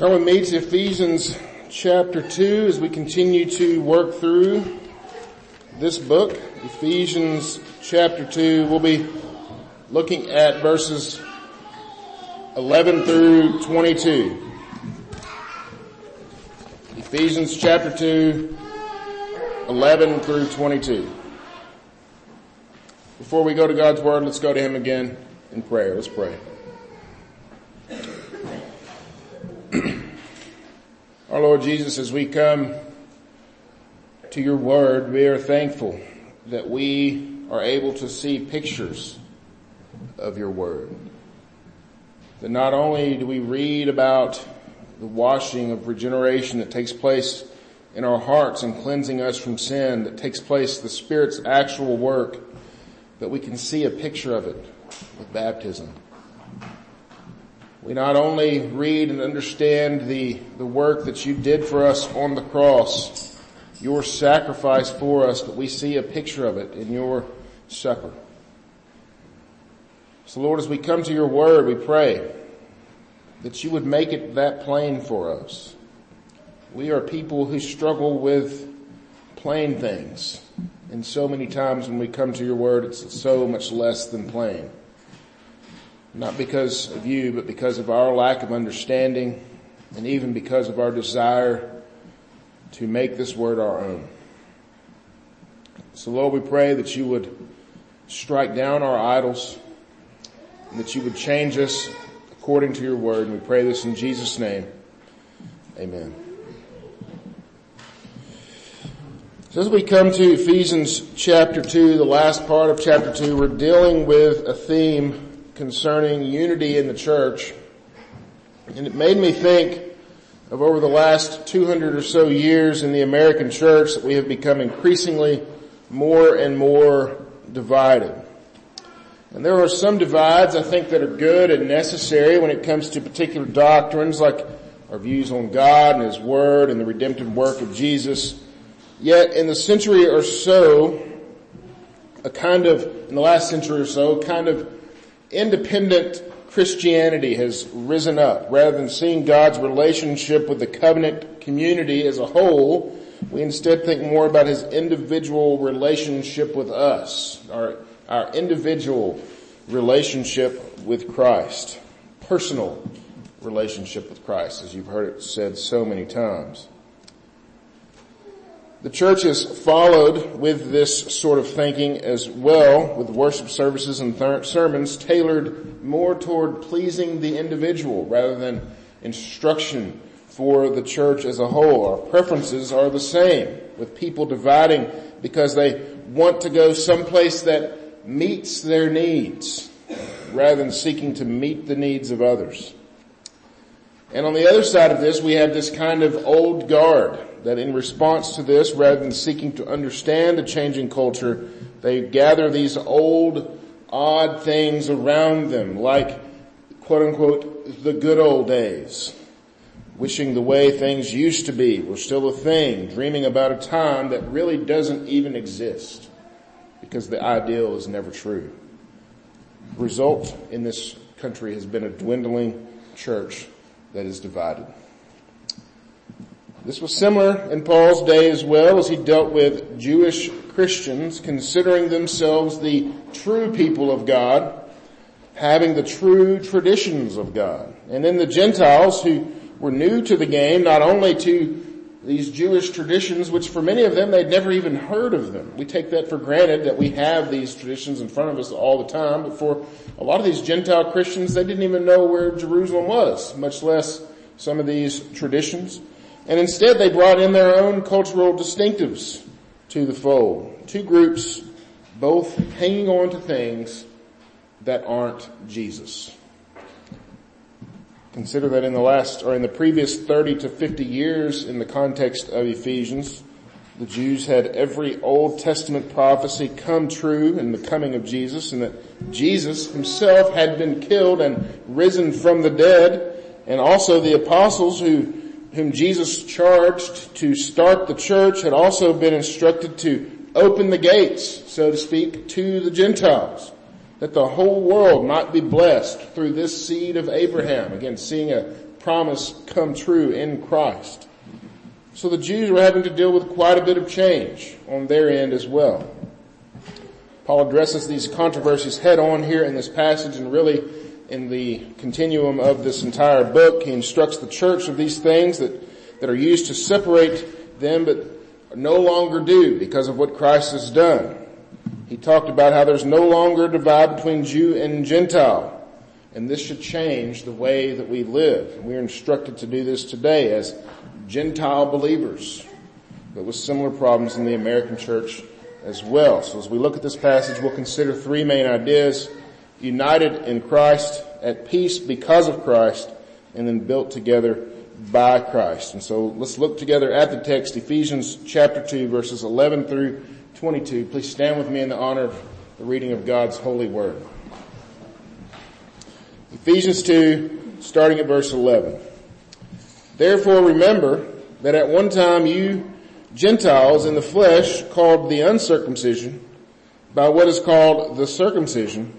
Turn with me to Ephesians chapter 2 as we continue to work through this book. Ephesians chapter 2, we'll be looking at verses 11 through 22. Ephesians chapter 2, 11 through 22. Before we go to God's Word, let's go to Him again in prayer. Let's pray. Our Lord Jesus, as we come to your word, we are thankful that we are able to see pictures of your word. That not only do we read about the washing of regeneration that takes place in our hearts and cleansing us from sin, that takes place, the Spirit's actual work, but we can see a picture of it with baptism. We not only read and understand the, the work that you did for us on the cross, your sacrifice for us, but we see a picture of it in your supper. So Lord, as we come to your word, we pray that you would make it that plain for us. We are people who struggle with plain things. And so many times when we come to your word, it's so much less than plain. Not because of you, but because of our lack of understanding and even because of our desire to make this word our own. So Lord, we pray that you would strike down our idols and that you would change us according to your word. And we pray this in Jesus name. Amen. So as we come to Ephesians chapter 2, the last part of chapter 2, we're dealing with a theme concerning unity in the church. And it made me think of over the last 200 or so years in the American church that we have become increasingly more and more divided. And there are some divides I think that are good and necessary when it comes to particular doctrines like our views on God and His Word and the redemptive work of Jesus. Yet in the century or so, a kind of, in the last century or so, kind of independent Christianity has risen up. Rather than seeing God's relationship with the covenant community as a whole, we instead think more about his individual relationship with us, our, our individual relationship with Christ, personal relationship with Christ, as you've heard it said so many times. The church has followed with this sort of thinking as well with worship services and th- sermons tailored more toward pleasing the individual rather than instruction for the church as a whole. Our preferences are the same with people dividing because they want to go someplace that meets their needs rather than seeking to meet the needs of others. And on the other side of this, we have this kind of old guard that in response to this, rather than seeking to understand the changing culture, they gather these old, odd things around them, like quote unquote, the good old days. Wishing the way things used to be were still a thing, dreaming about a time that really doesn't even exist because the ideal is never true. The result in this country has been a dwindling church that is divided. This was similar in Paul's day as well as he dealt with Jewish Christians considering themselves the true people of God, having the true traditions of God. And then the Gentiles who were new to the game, not only to these Jewish traditions, which for many of them they'd never even heard of them. We take that for granted that we have these traditions in front of us all the time, but for a lot of these Gentile Christians, they didn't even know where Jerusalem was, much less some of these traditions. And instead they brought in their own cultural distinctives to the fold. Two groups, both hanging on to things that aren't Jesus. Consider that in the last, or in the previous 30 to 50 years in the context of Ephesians, the Jews had every Old Testament prophecy come true in the coming of Jesus and that Jesus himself had been killed and risen from the dead and also the apostles who, whom Jesus charged to start the church had also been instructed to open the gates, so to speak, to the Gentiles that the whole world might be blessed through this seed of Abraham. Again, seeing a promise come true in Christ. So the Jews were having to deal with quite a bit of change on their end as well. Paul addresses these controversies head on here in this passage and really in the continuum of this entire book. He instructs the church of these things that, that are used to separate them but no longer do because of what Christ has done. He talked about how there's no longer a divide between Jew and Gentile. And this should change the way that we live. And we are instructed to do this today as Gentile believers. But with similar problems in the American church as well. So as we look at this passage, we'll consider three main ideas. United in Christ, at peace because of Christ, and then built together by Christ. And so let's look together at the text, Ephesians chapter 2 verses 11 through 22. Please stand with me in the honor of the reading of God's holy word. Ephesians 2, starting at verse 11. Therefore remember that at one time you Gentiles in the flesh called the uncircumcision by what is called the circumcision,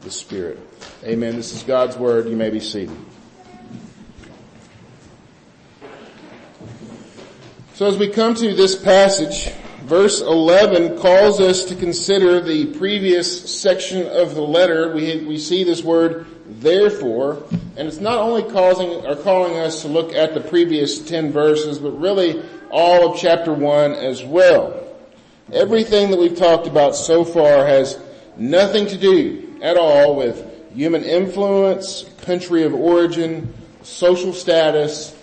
the Spirit. Amen. This is God's word. You may be seated. So as we come to this passage, verse 11 calls us to consider the previous section of the letter. We, we see this word therefore, and it's not only causing or calling us to look at the previous 10 verses, but really all of chapter 1 as well. Everything that we've talked about so far has nothing to do at all with human influence, country of origin, social status,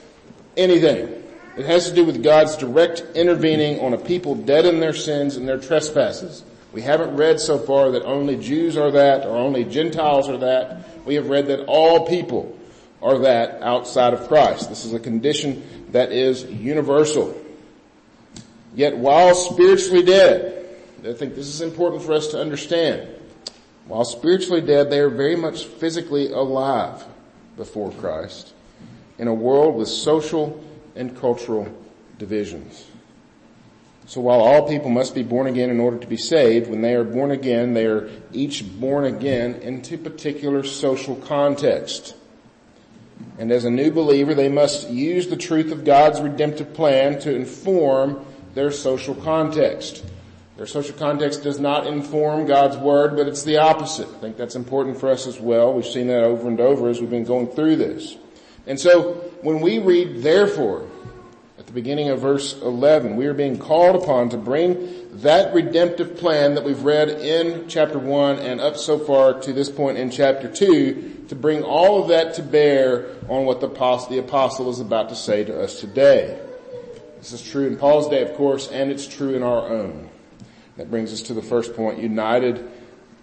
anything. It has to do with God's direct intervening on a people dead in their sins and their trespasses. We haven't read so far that only Jews are that or only Gentiles are that. We have read that all people are that outside of Christ. This is a condition that is universal. Yet while spiritually dead, I think this is important for us to understand. While spiritually dead, they are very much physically alive before Christ in a world with social and cultural divisions. So while all people must be born again in order to be saved, when they are born again, they are each born again into particular social context. And as a new believer, they must use the truth of God's redemptive plan to inform their social context. Their social context does not inform God's word, but it's the opposite. I think that's important for us as well. We've seen that over and over as we've been going through this. And so when we read therefore at the beginning of verse 11, we are being called upon to bring that redemptive plan that we've read in chapter 1 and up so far to this point in chapter 2 to bring all of that to bear on what the apostle, the apostle is about to say to us today. This is true in Paul's day, of course, and it's true in our own. That brings us to the first point, united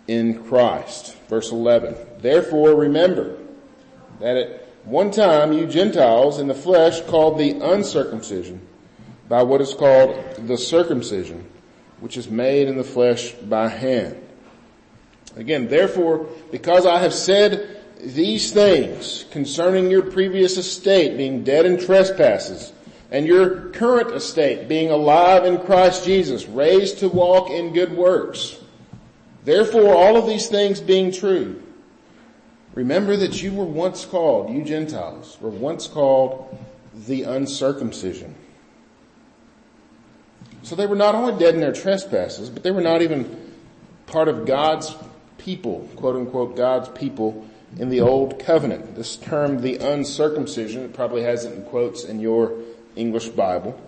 in Christ. Verse 11. Therefore remember that at one time you Gentiles in the flesh called the uncircumcision by what is called the circumcision, which is made in the flesh by hand. Again, therefore, because I have said these things concerning your previous estate being dead in trespasses, and your current estate being alive in Christ Jesus, raised to walk in good works. Therefore, all of these things being true, remember that you were once called, you Gentiles, were once called the uncircumcision. So they were not only dead in their trespasses, but they were not even part of God's people, quote unquote, God's people in the old covenant. This term, the uncircumcision, it probably has it in quotes in your English Bible.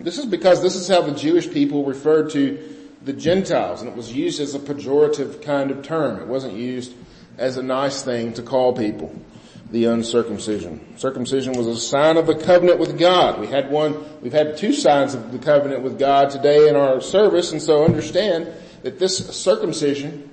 This is because this is how the Jewish people referred to the Gentiles, and it was used as a pejorative kind of term. It wasn't used as a nice thing to call people the uncircumcision. Circumcision was a sign of the covenant with God. We had one, we've had two signs of the covenant with God today in our service, and so understand that this circumcision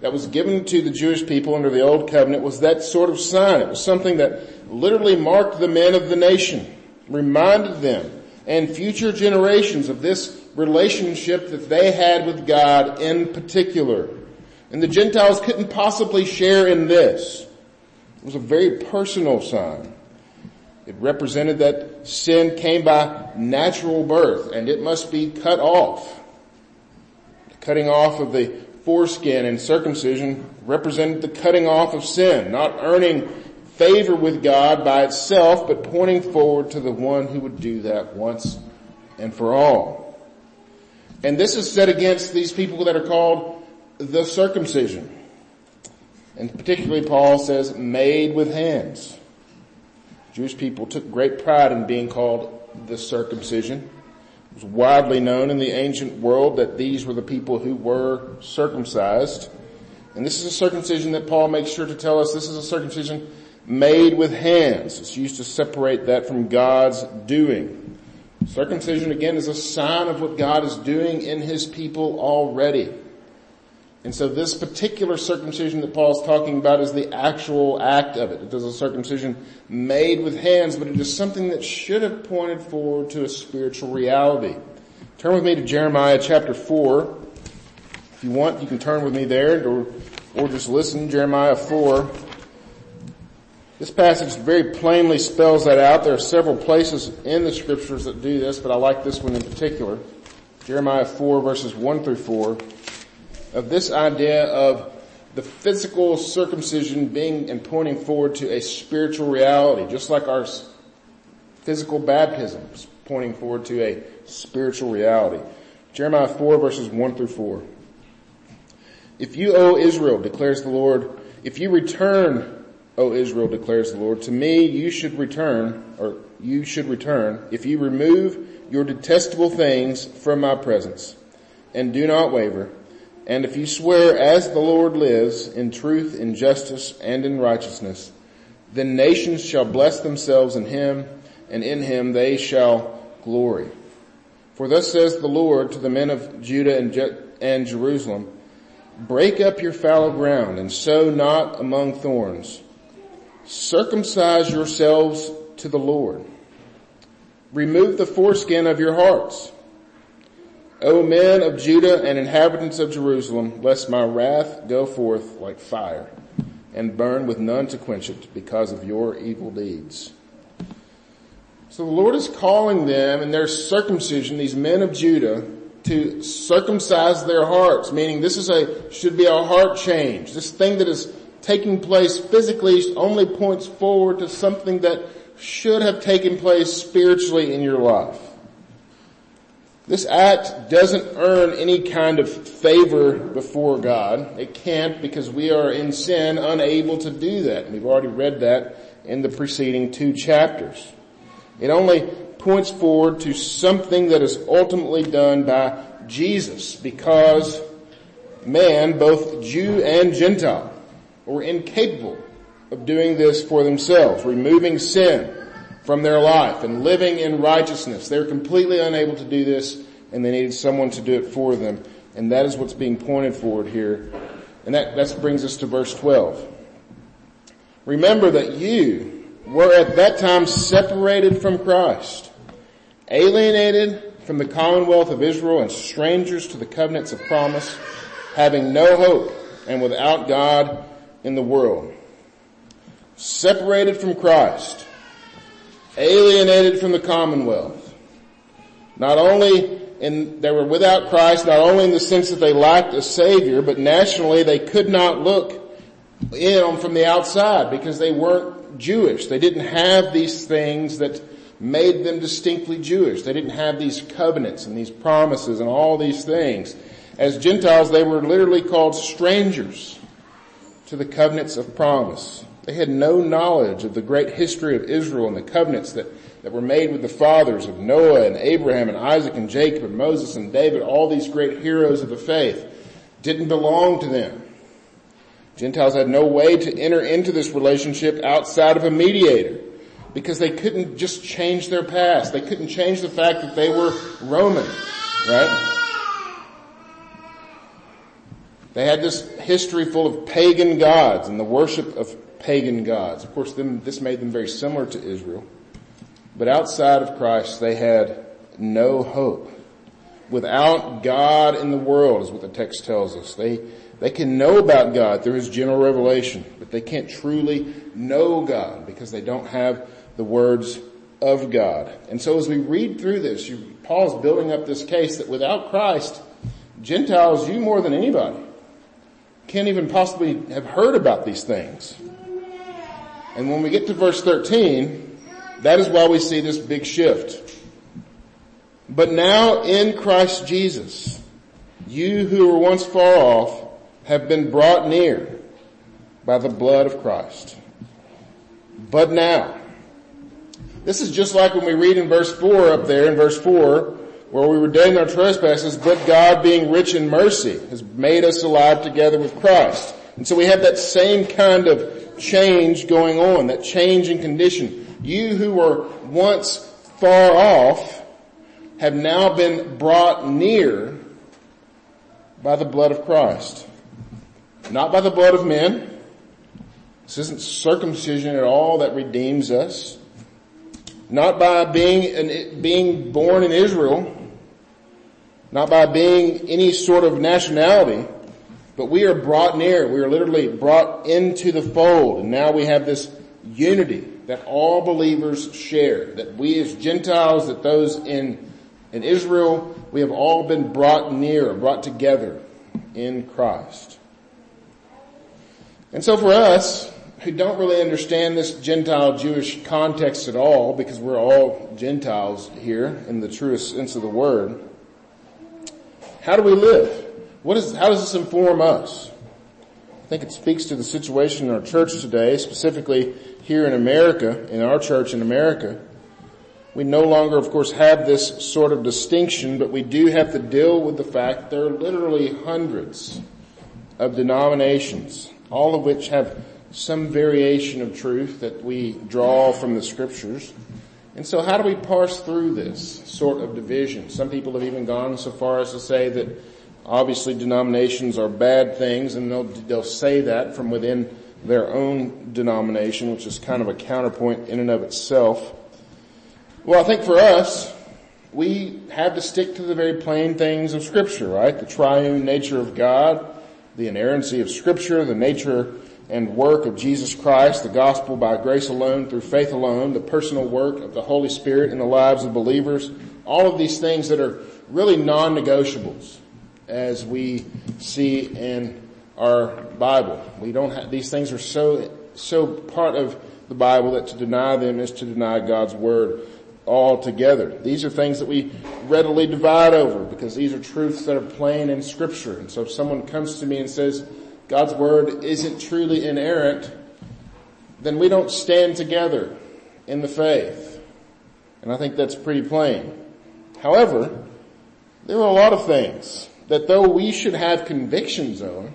that was given to the Jewish people under the old covenant was that sort of sign. It was something that literally marked the men of the nation, reminded them and future generations of this relationship that they had with God in particular. And the Gentiles couldn't possibly share in this. It was a very personal sign. It represented that sin came by natural birth and it must be cut off. The cutting off of the foreskin and circumcision represented the cutting off of sin, not earning favor with God by itself, but pointing forward to the one who would do that once and for all. And this is set against these people that are called the circumcision. And particularly Paul says made with hands. Jewish people took great pride in being called the circumcision. It was widely known in the ancient world that these were the people who were circumcised. And this is a circumcision that Paul makes sure to tell us this is a circumcision made with hands. It's used to separate that from God's doing. Circumcision again is a sign of what God is doing in his people already. And so this particular circumcision that Paul's talking about is the actual act of it. It is a circumcision made with hands, but it is something that should have pointed forward to a spiritual reality. Turn with me to Jeremiah chapter 4. If you want, you can turn with me there or, or just listen. Jeremiah 4. This passage very plainly spells that out. There are several places in the scriptures that do this, but I like this one in particular. Jeremiah 4 verses 1 through 4 of this idea of the physical circumcision being and pointing forward to a spiritual reality, just like our physical baptism is pointing forward to a spiritual reality. Jeremiah 4 verses 1 through 4. If you, O Israel, declares the Lord, if you return, O Israel, declares the Lord, to me you should return, or you should return, if you remove your detestable things from my presence, and do not waver, and if you swear as the Lord lives in truth, in justice, and in righteousness, then nations shall bless themselves in him, and in him they shall glory. For thus says the Lord to the men of Judah and, Je- and Jerusalem, break up your fallow ground and sow not among thorns. Circumcise yourselves to the Lord. Remove the foreskin of your hearts O men of Judah and inhabitants of Jerusalem, lest my wrath go forth like fire and burn with none to quench it because of your evil deeds. So the Lord is calling them in their circumcision, these men of Judah, to circumcise their hearts, meaning this is a, should be a heart change. This thing that is taking place physically only points forward to something that should have taken place spiritually in your life. This act doesn't earn any kind of favor before God. It can't because we are in sin unable to do that. We've already read that in the preceding two chapters. It only points forward to something that is ultimately done by Jesus because man, both Jew and Gentile, were incapable of doing this for themselves, removing sin from their life and living in righteousness. They're completely unable to do this and they needed someone to do it for them. And that is what's being pointed forward here. And that, that brings us to verse 12. Remember that you were at that time separated from Christ, alienated from the commonwealth of Israel and strangers to the covenants of promise, having no hope and without God in the world. Separated from Christ alienated from the commonwealth. Not only in, they were without Christ, not only in the sense that they lacked a savior, but nationally they could not look in from the outside because they weren't Jewish. They didn't have these things that made them distinctly Jewish. They didn't have these covenants and these promises and all these things. As Gentiles, they were literally called strangers to the covenants of promise. They had no knowledge of the great history of Israel and the covenants that, that were made with the fathers of Noah and Abraham and Isaac and Jacob and Moses and David, all these great heroes of the faith. Didn't belong to them. Gentiles had no way to enter into this relationship outside of a mediator because they couldn't just change their past. They couldn't change the fact that they were Roman, right? They had this history full of pagan gods and the worship of pagan gods. Of course, them, this made them very similar to Israel. But outside of Christ, they had no hope. Without God in the world is what the text tells us. They, they can know about God through His general revelation, but they can't truly know God because they don't have the words of God. And so as we read through this, you, Paul's building up this case that without Christ, Gentiles, you more than anybody, can't even possibly have heard about these things. And when we get to verse 13, that is why we see this big shift. But now in Christ Jesus, you who were once far off have been brought near by the blood of Christ. But now, this is just like when we read in verse 4 up there in verse 4, where we were dead in our trespasses, but God being rich in mercy has made us alive together with Christ. And so we have that same kind of change going on, that change in condition. You who were once far off have now been brought near by the blood of Christ. Not by the blood of men. This isn't circumcision at all that redeems us. Not by being, being born in Israel, not by being any sort of nationality, but we are brought near. We are literally brought into the fold. And now we have this unity that all believers share. That we as Gentiles, that those in, in Israel, we have all been brought near, brought together in Christ. And so for us, who don't really understand this Gentile Jewish context at all, because we're all Gentiles here in the truest sense of the word, how do we live? What is, how does this inform us? I think it speaks to the situation in our church today, specifically here in America, in our church in America. We no longer, of course, have this sort of distinction, but we do have to deal with the fact there are literally hundreds of denominations, all of which have some variation of truth that we draw from the scriptures. And so how do we parse through this sort of division? Some people have even gone so far as to say that obviously denominations are bad things and they'll, they'll say that from within their own denomination, which is kind of a counterpoint in and of itself. Well, I think for us, we have to stick to the very plain things of scripture, right? The triune nature of God, the inerrancy of scripture, the nature and work of Jesus Christ, the gospel by grace alone, through faith alone, the personal work of the Holy Spirit in the lives of believers, all of these things that are really non-negotiables as we see in our Bible. We don't have, these things are so, so part of the Bible that to deny them is to deny God's Word altogether. These are things that we readily divide over because these are truths that are plain in scripture. And so if someone comes to me and says, God's word isn't truly inerrant, then we don't stand together in the faith. And I think that's pretty plain. However, there are a lot of things that though we should have convictions on,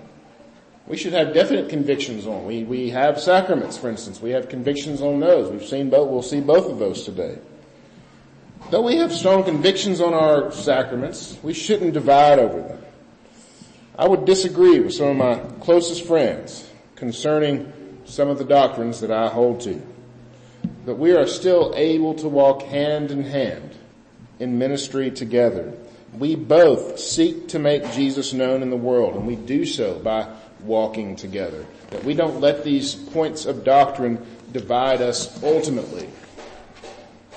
we should have definite convictions on. We, we have sacraments, for instance. We have convictions on those. We've seen both, we'll see both of those today. Though we have strong convictions on our sacraments, we shouldn't divide over them. I would disagree with some of my closest friends concerning some of the doctrines that I hold to. But we are still able to walk hand in hand in ministry together. We both seek to make Jesus known in the world and we do so by walking together. That we don't let these points of doctrine divide us ultimately.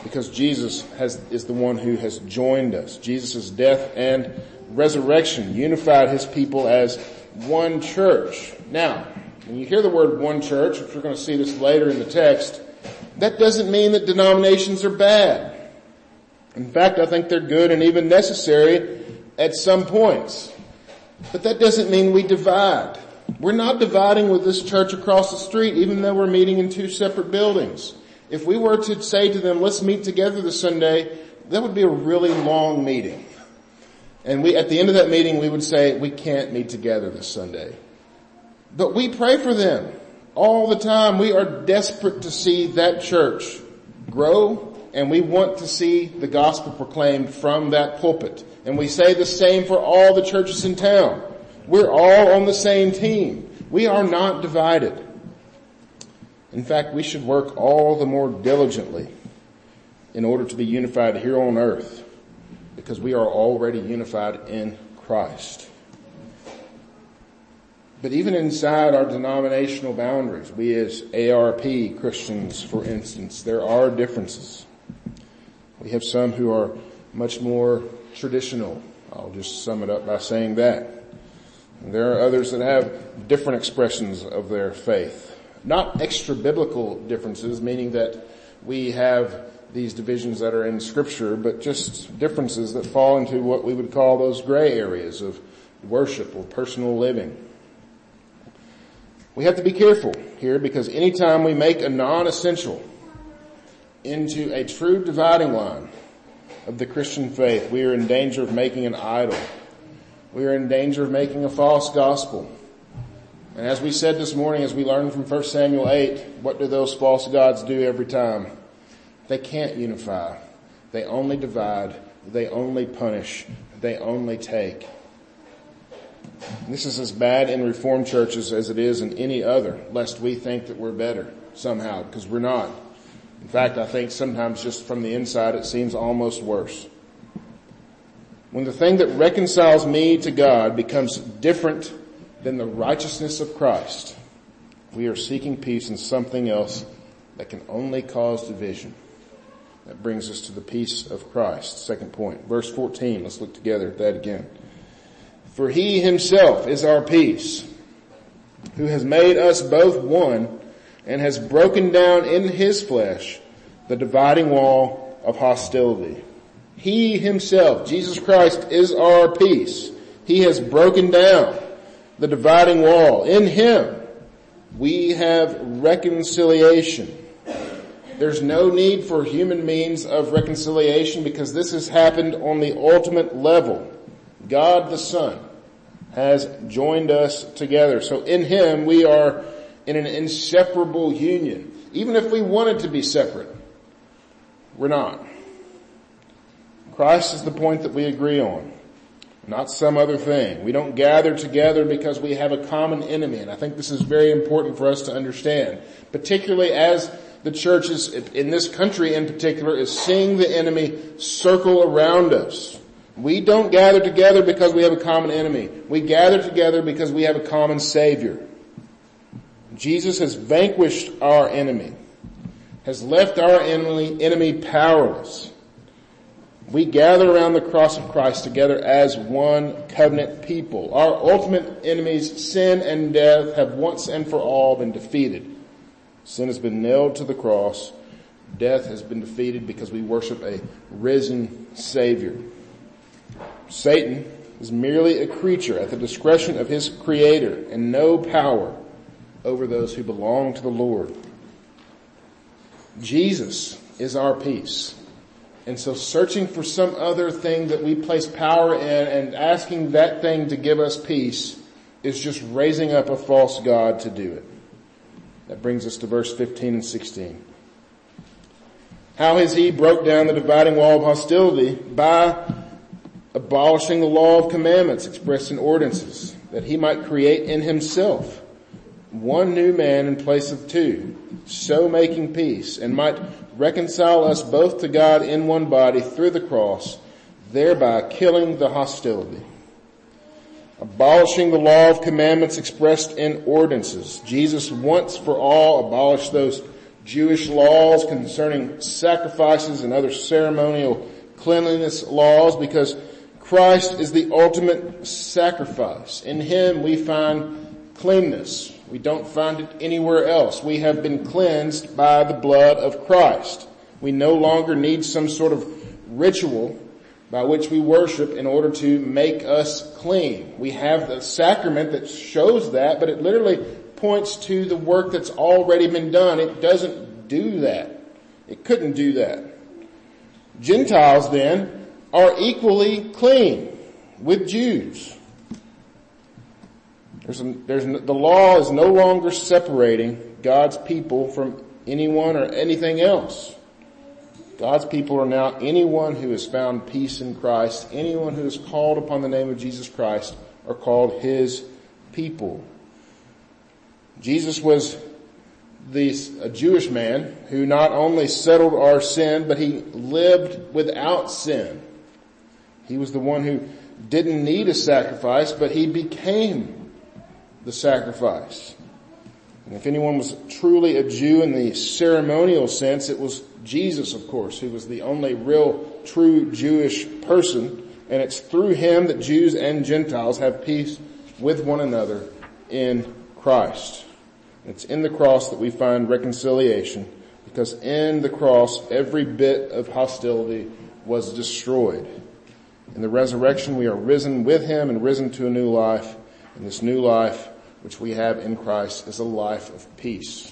Because Jesus has, is the one who has joined us. Jesus' death and resurrection unified his people as one church. Now, when you hear the word one church, which we're going to see this later in the text, that doesn't mean that denominations are bad. In fact, I think they're good and even necessary at some points. But that doesn't mean we divide. We're not dividing with this church across the street, even though we're meeting in two separate buildings. If we were to say to them, let's meet together this Sunday, that would be a really long meeting. And we, at the end of that meeting, we would say, we can't meet together this Sunday. But we pray for them all the time. We are desperate to see that church grow and we want to see the gospel proclaimed from that pulpit. And we say the same for all the churches in town. We're all on the same team. We are not divided. In fact, we should work all the more diligently in order to be unified here on earth because we are already unified in Christ. But even inside our denominational boundaries, we as ARP Christians, for instance, there are differences. We have some who are much more traditional. I'll just sum it up by saying that. And there are others that have different expressions of their faith. Not extra biblical differences, meaning that we have these divisions that are in scripture, but just differences that fall into what we would call those gray areas of worship or personal living. We have to be careful here because anytime we make a non-essential into a true dividing line of the Christian faith, we are in danger of making an idol we are in danger of making a false gospel. And as we said this morning, as we learned from 1 Samuel 8, what do those false gods do every time? They can't unify. They only divide. They only punish. They only take. This is as bad in Reformed churches as it is in any other, lest we think that we're better somehow, because we're not. In fact, I think sometimes just from the inside it seems almost worse. When the thing that reconciles me to God becomes different than the righteousness of Christ, we are seeking peace in something else that can only cause division. That brings us to the peace of Christ. Second point. Verse 14. Let's look together at that again. For he himself is our peace, who has made us both one and has broken down in his flesh the dividing wall of hostility he himself, Jesus Christ, is our peace. He has broken down the dividing wall. In him, we have reconciliation. There's no need for human means of reconciliation because this has happened on the ultimate level. God the Son has joined us together. So in Him we are in an inseparable union. Even if we wanted to be separate, we're not. Christ is the point that we agree on, not some other thing. We don't gather together because we have a common enemy, and I think this is very important for us to understand, particularly as the churches in this country in particular is seeing the enemy circle around us. We don't gather together because we have a common enemy. We gather together because we have a common savior. Jesus has vanquished our enemy, has left our enemy, enemy powerless. We gather around the cross of Christ together as one covenant people. Our ultimate enemies, sin and death, have once and for all been defeated. Sin has been nailed to the cross. Death has been defeated because we worship a risen Savior. Satan is merely a creature at the discretion of his creator and no power over those who belong to the Lord. Jesus is our peace. And so searching for some other thing that we place power in and asking that thing to give us peace is just raising up a false God to do it. That brings us to verse 15 and 16. How has he broke down the dividing wall of hostility by abolishing the law of commandments expressed in ordinances that he might create in himself one new man in place of two, so making peace and might reconcile us both to God in one body through the cross, thereby killing the hostility. Abolishing the law of commandments expressed in ordinances. Jesus once for all abolished those Jewish laws concerning sacrifices and other ceremonial cleanliness laws because Christ is the ultimate sacrifice. In Him we find cleanness. We don't find it anywhere else. We have been cleansed by the blood of Christ. We no longer need some sort of ritual by which we worship in order to make us clean. We have the sacrament that shows that, but it literally points to the work that's already been done. It doesn't do that. It couldn't do that. Gentiles then are equally clean with Jews. There's, there's the law is no longer separating God's people from anyone or anything else. God's people are now anyone who has found peace in Christ, anyone who has called upon the name of Jesus Christ are called his people. Jesus was this, a Jewish man who not only settled our sin, but he lived without sin. He was the one who didn't need a sacrifice, but he became the sacrifice. And if anyone was truly a Jew in the ceremonial sense, it was Jesus, of course, who was the only real, true Jewish person. And it's through him that Jews and Gentiles have peace with one another in Christ. It's in the cross that we find reconciliation because in the cross every bit of hostility was destroyed. In the resurrection we are risen with him and risen to a new life. And this new life which we have in Christ is a life of peace.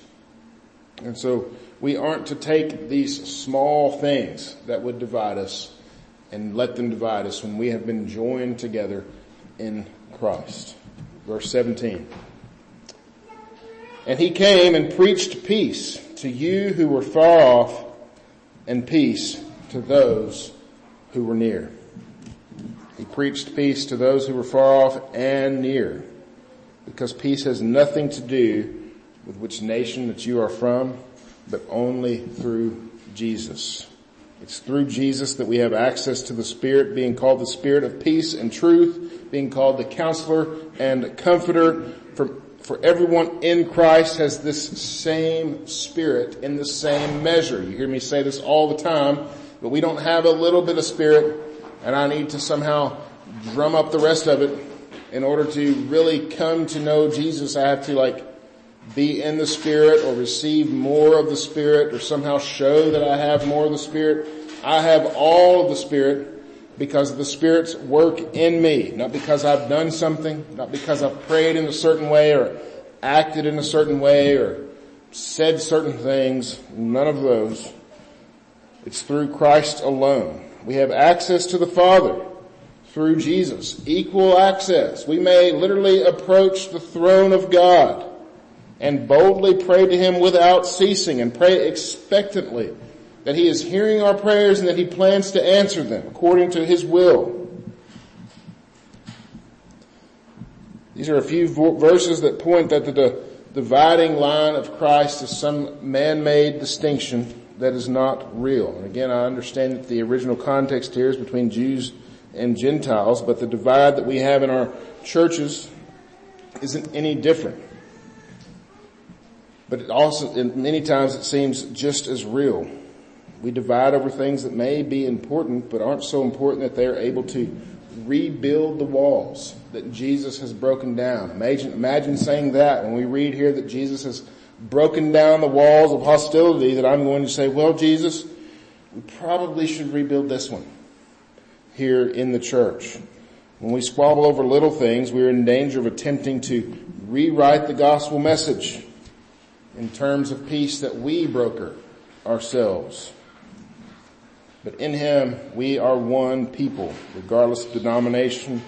And so we aren't to take these small things that would divide us and let them divide us when we have been joined together in Christ. Verse 17. And he came and preached peace to you who were far off and peace to those who were near. He preached peace to those who were far off and near because peace has nothing to do with which nation that you are from but only through Jesus. It's through Jesus that we have access to the Spirit, being called the Spirit of peace and truth, being called the counselor and comforter. For, for everyone in Christ has this same Spirit in the same measure. You hear me say this all the time, but we don't have a little bit of Spirit and I need to somehow drum up the rest of it in order to really come to know Jesus. I have to like be in the Spirit or receive more of the Spirit or somehow show that I have more of the Spirit. I have all of the Spirit because of the Spirit's work in me, not because I've done something, not because I've prayed in a certain way or acted in a certain way or said certain things, none of those. It's through Christ alone. We have access to the Father through Jesus. Equal access. We may literally approach the throne of God and boldly pray to Him without ceasing and pray expectantly that He is hearing our prayers and that He plans to answer them according to His will. These are a few verses that point that the dividing line of Christ is some man-made distinction that is not real. And again, I understand that the original context here is between Jews and Gentiles, but the divide that we have in our churches isn't any different but it also, many times it seems just as real. We divide over things that may be important, but aren't so important that they're able to rebuild the walls that Jesus has broken down. Imagine, imagine saying that when we read here that Jesus has broken down the walls of hostility that I'm going to say, well, Jesus, we probably should rebuild this one here in the church. When we squabble over little things, we're in danger of attempting to rewrite the gospel message in terms of peace that we broker ourselves. But in Him, we are one people, regardless of denomination,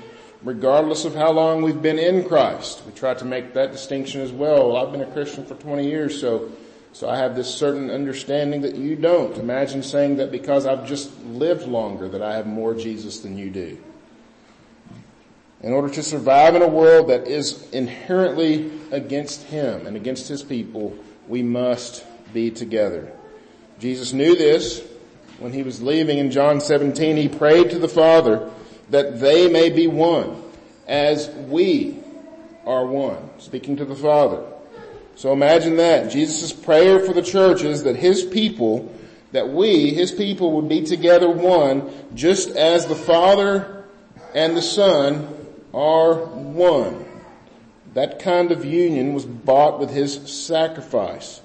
regardless of how long we've been in Christ. We try to make that distinction as well. I've been a Christian for 20 years, so, so I have this certain understanding that you don't. Imagine saying that because I've just lived longer that I have more Jesus than you do. In order to survive in a world that is inherently against Him and against His people, we must be together. Jesus knew this when He was leaving in John 17. He prayed to the Father that they may be one as we are one. Speaking to the Father. So imagine that. Jesus' prayer for the church is that his people, that we, his people would be together one, just as the Father and the Son are one. That kind of union was bought with his sacrifice.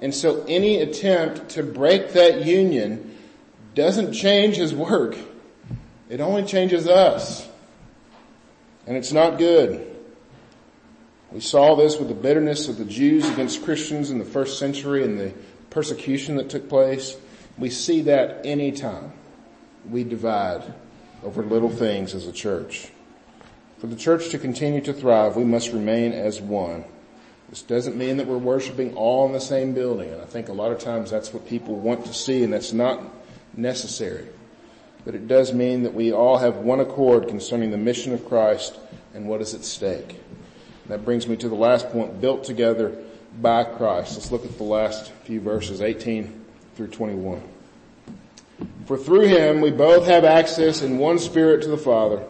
And so any attempt to break that union doesn't change his work. It only changes us. And it's not good. We saw this with the bitterness of the Jews against Christians in the first century and the persecution that took place. We see that anytime we divide over little things as a church. For the church to continue to thrive, we must remain as one. This doesn't mean that we're worshiping all in the same building, and I think a lot of times that's what people want to see, and that's not necessary. But it does mean that we all have one accord concerning the mission of Christ and what is at stake. That brings me to the last point, built together by Christ. Let's look at the last few verses, 18 through 21. For through him we both have access in one spirit to the Father.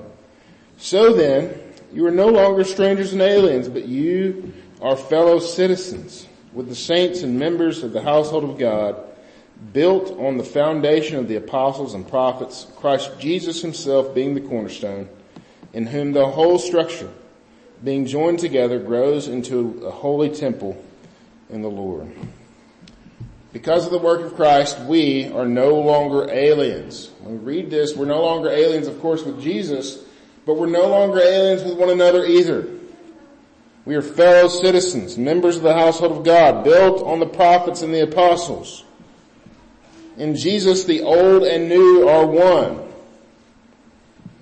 So then, you are no longer strangers and aliens, but you are fellow citizens with the saints and members of the household of God, built on the foundation of the apostles and prophets, Christ Jesus himself being the cornerstone, in whom the whole structure, being joined together, grows into a holy temple in the Lord. Because of the work of Christ, we are no longer aliens. When we read this, we're no longer aliens, of course, with Jesus, but we're no longer aliens with one another either. We are fellow citizens, members of the household of God, built on the prophets and the apostles. In Jesus, the old and new are one.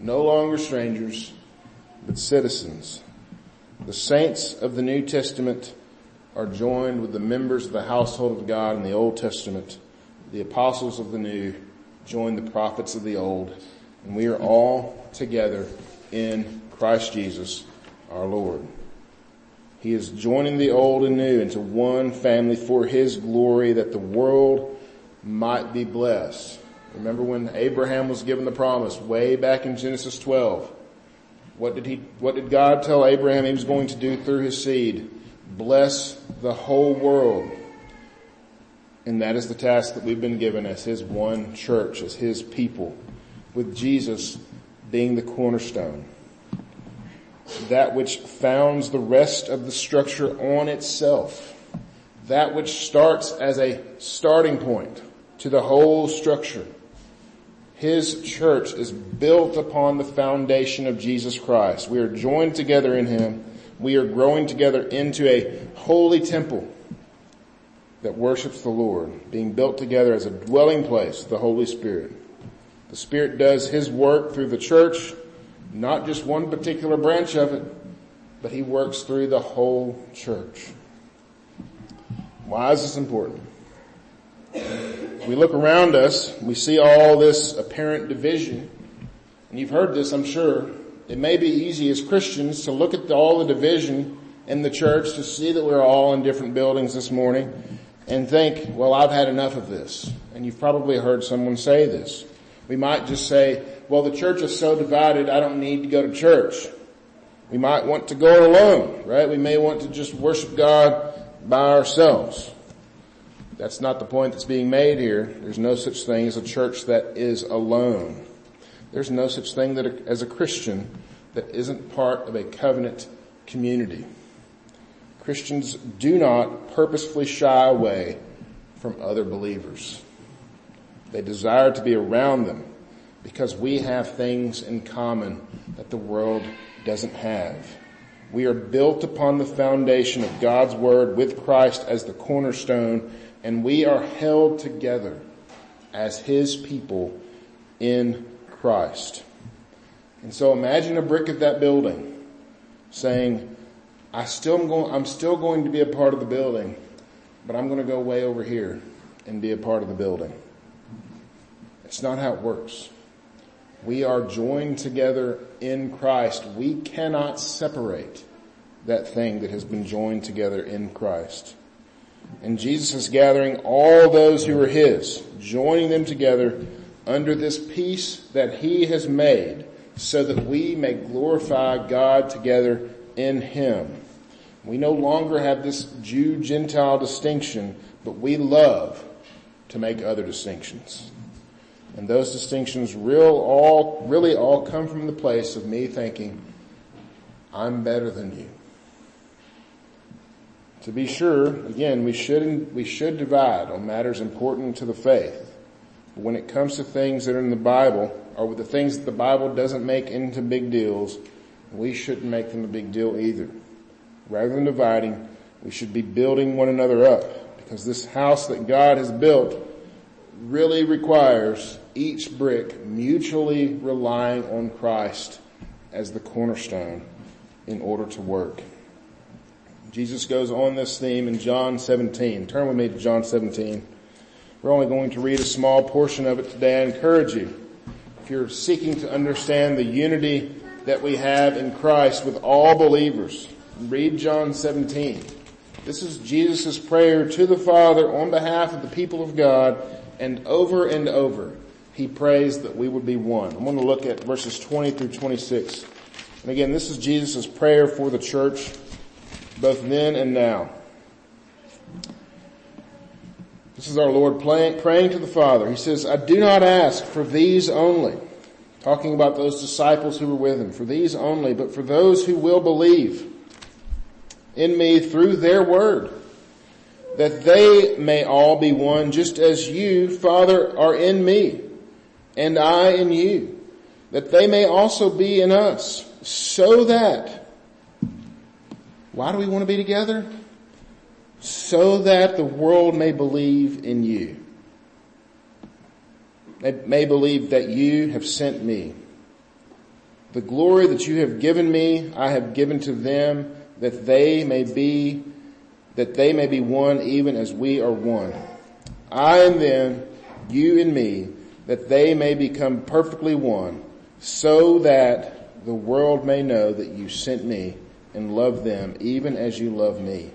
No longer strangers, but citizens. The saints of the New Testament are joined with the members of the household of God in the Old Testament. The apostles of the New join the prophets of the Old. And we are all together in Christ Jesus our Lord. He is joining the old and new into one family for His glory that the world might be blessed. Remember when Abraham was given the promise way back in Genesis 12? What did he, what did God tell Abraham he was going to do through his seed? Bless the whole world. And that is the task that we've been given as his one church, as his people, with Jesus being the cornerstone. That which founds the rest of the structure on itself. That which starts as a starting point to the whole structure. His church is built upon the foundation of Jesus Christ. We are joined together in Him. We are growing together into a holy temple that worships the Lord, being built together as a dwelling place, of the Holy Spirit. The Spirit does His work through the church, not just one particular branch of it, but He works through the whole church. Why is this important? We look around us, we see all this apparent division, and you've heard this, I'm sure. It may be easy as Christians to look at all the division in the church to see that we're all in different buildings this morning and think, well, I've had enough of this. And you've probably heard someone say this. We might just say, well, the church is so divided, I don't need to go to church. We might want to go alone, right? We may want to just worship God by ourselves. That's not the point that's being made here. There's no such thing as a church that is alone. There's no such thing that as a Christian that isn't part of a covenant community. Christians do not purposefully shy away from other believers. They desire to be around them because we have things in common that the world doesn't have. We are built upon the foundation of God's Word with Christ as the cornerstone and we are held together as His people in Christ. And so imagine a brick of that building saying, I still am going, I'm still going to be a part of the building, but I'm going to go way over here and be a part of the building. It's not how it works. We are joined together in Christ. We cannot separate that thing that has been joined together in Christ. And Jesus is gathering all those who are His, joining them together under this peace that He has made so that we may glorify God together in Him. We no longer have this Jew-Gentile distinction, but we love to make other distinctions. And those distinctions real all, really all come from the place of me thinking, I'm better than you. To be sure, again, we should, we should divide on matters important to the faith. But when it comes to things that are in the Bible, or with the things that the Bible doesn't make into big deals, we shouldn't make them a big deal either. Rather than dividing, we should be building one another up because this house that God has built really requires each brick mutually relying on Christ as the cornerstone in order to work. Jesus goes on this theme in John 17. Turn with me to John 17. We're only going to read a small portion of it today. I encourage you, if you're seeking to understand the unity that we have in Christ with all believers, read John 17. This is Jesus' prayer to the Father on behalf of the people of God, and over and over, he prays that we would be one. I'm going to look at verses 20 through 26. And again, this is Jesus' prayer for the church both then and now. This is our Lord praying to the Father. He says, I do not ask for these only, talking about those disciples who were with him, for these only, but for those who will believe in me through their word, that they may all be one, just as you, Father, are in me, and I in you, that they may also be in us, so that why do we want to be together? So that the world may believe in you. They may believe that you have sent me. The glory that you have given me, I have given to them that they may be, that they may be one even as we are one. I and them, you and me, that they may become perfectly one, so that the world may know that you sent me and love them even as you love me.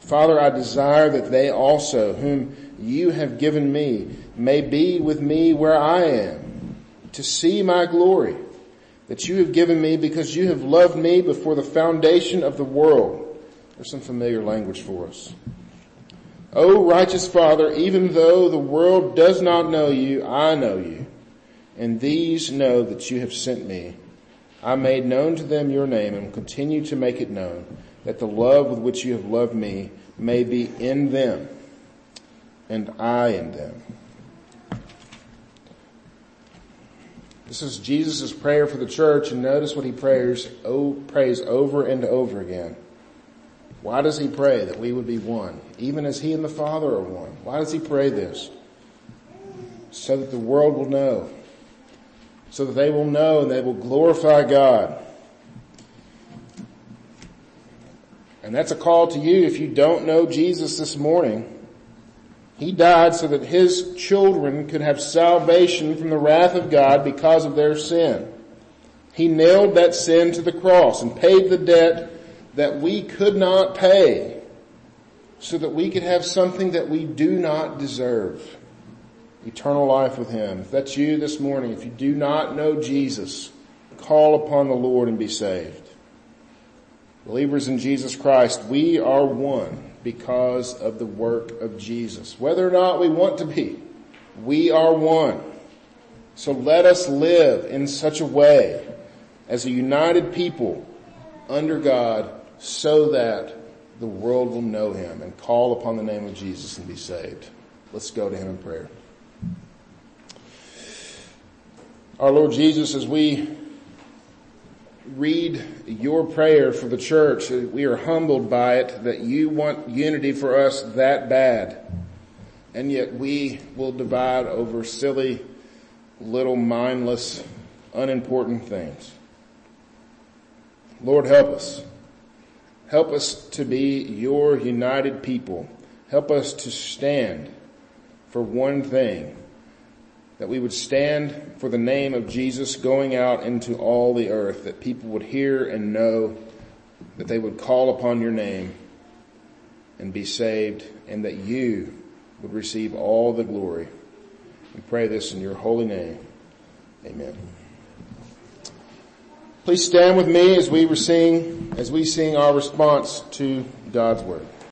Father, I desire that they also, whom you have given me, may be with me where I am, to see my glory that you have given me because you have loved me before the foundation of the world. There's some familiar language for us. O righteous Father, even though the world does not know you, I know you, and these know that you have sent me. I made known to them your name and will continue to make it known that the love with which you have loved me may be in them and I in them. This is Jesus' prayer for the church and notice what he prays, oh, prays over and over again. Why does he pray that we would be one, even as he and the Father are one? Why does he pray this? So that the world will know so that they will know and they will glorify God. And that's a call to you if you don't know Jesus this morning. He died so that his children could have salvation from the wrath of God because of their sin. He nailed that sin to the cross and paid the debt that we could not pay so that we could have something that we do not deserve eternal life with Him. If that's you this morning, if you do not know Jesus, call upon the Lord and be saved. Believers in Jesus Christ, we are one because of the work of Jesus. Whether or not we want to be, we are one. So let us live in such a way as a united people under God so that the world will know Him and call upon the name of Jesus and be saved. Let's go to Him in prayer. Our Lord Jesus, as we read your prayer for the church, we are humbled by it that you want unity for us that bad. And yet we will divide over silly, little mindless, unimportant things. Lord, help us. Help us to be your united people. Help us to stand for one thing that we would stand for the name of Jesus going out into all the earth, that people would hear and know that they would call upon your name and be saved and that you would receive all the glory. We pray this in your holy name. Amen. Please stand with me as we sing, as we sing our response to God's Word.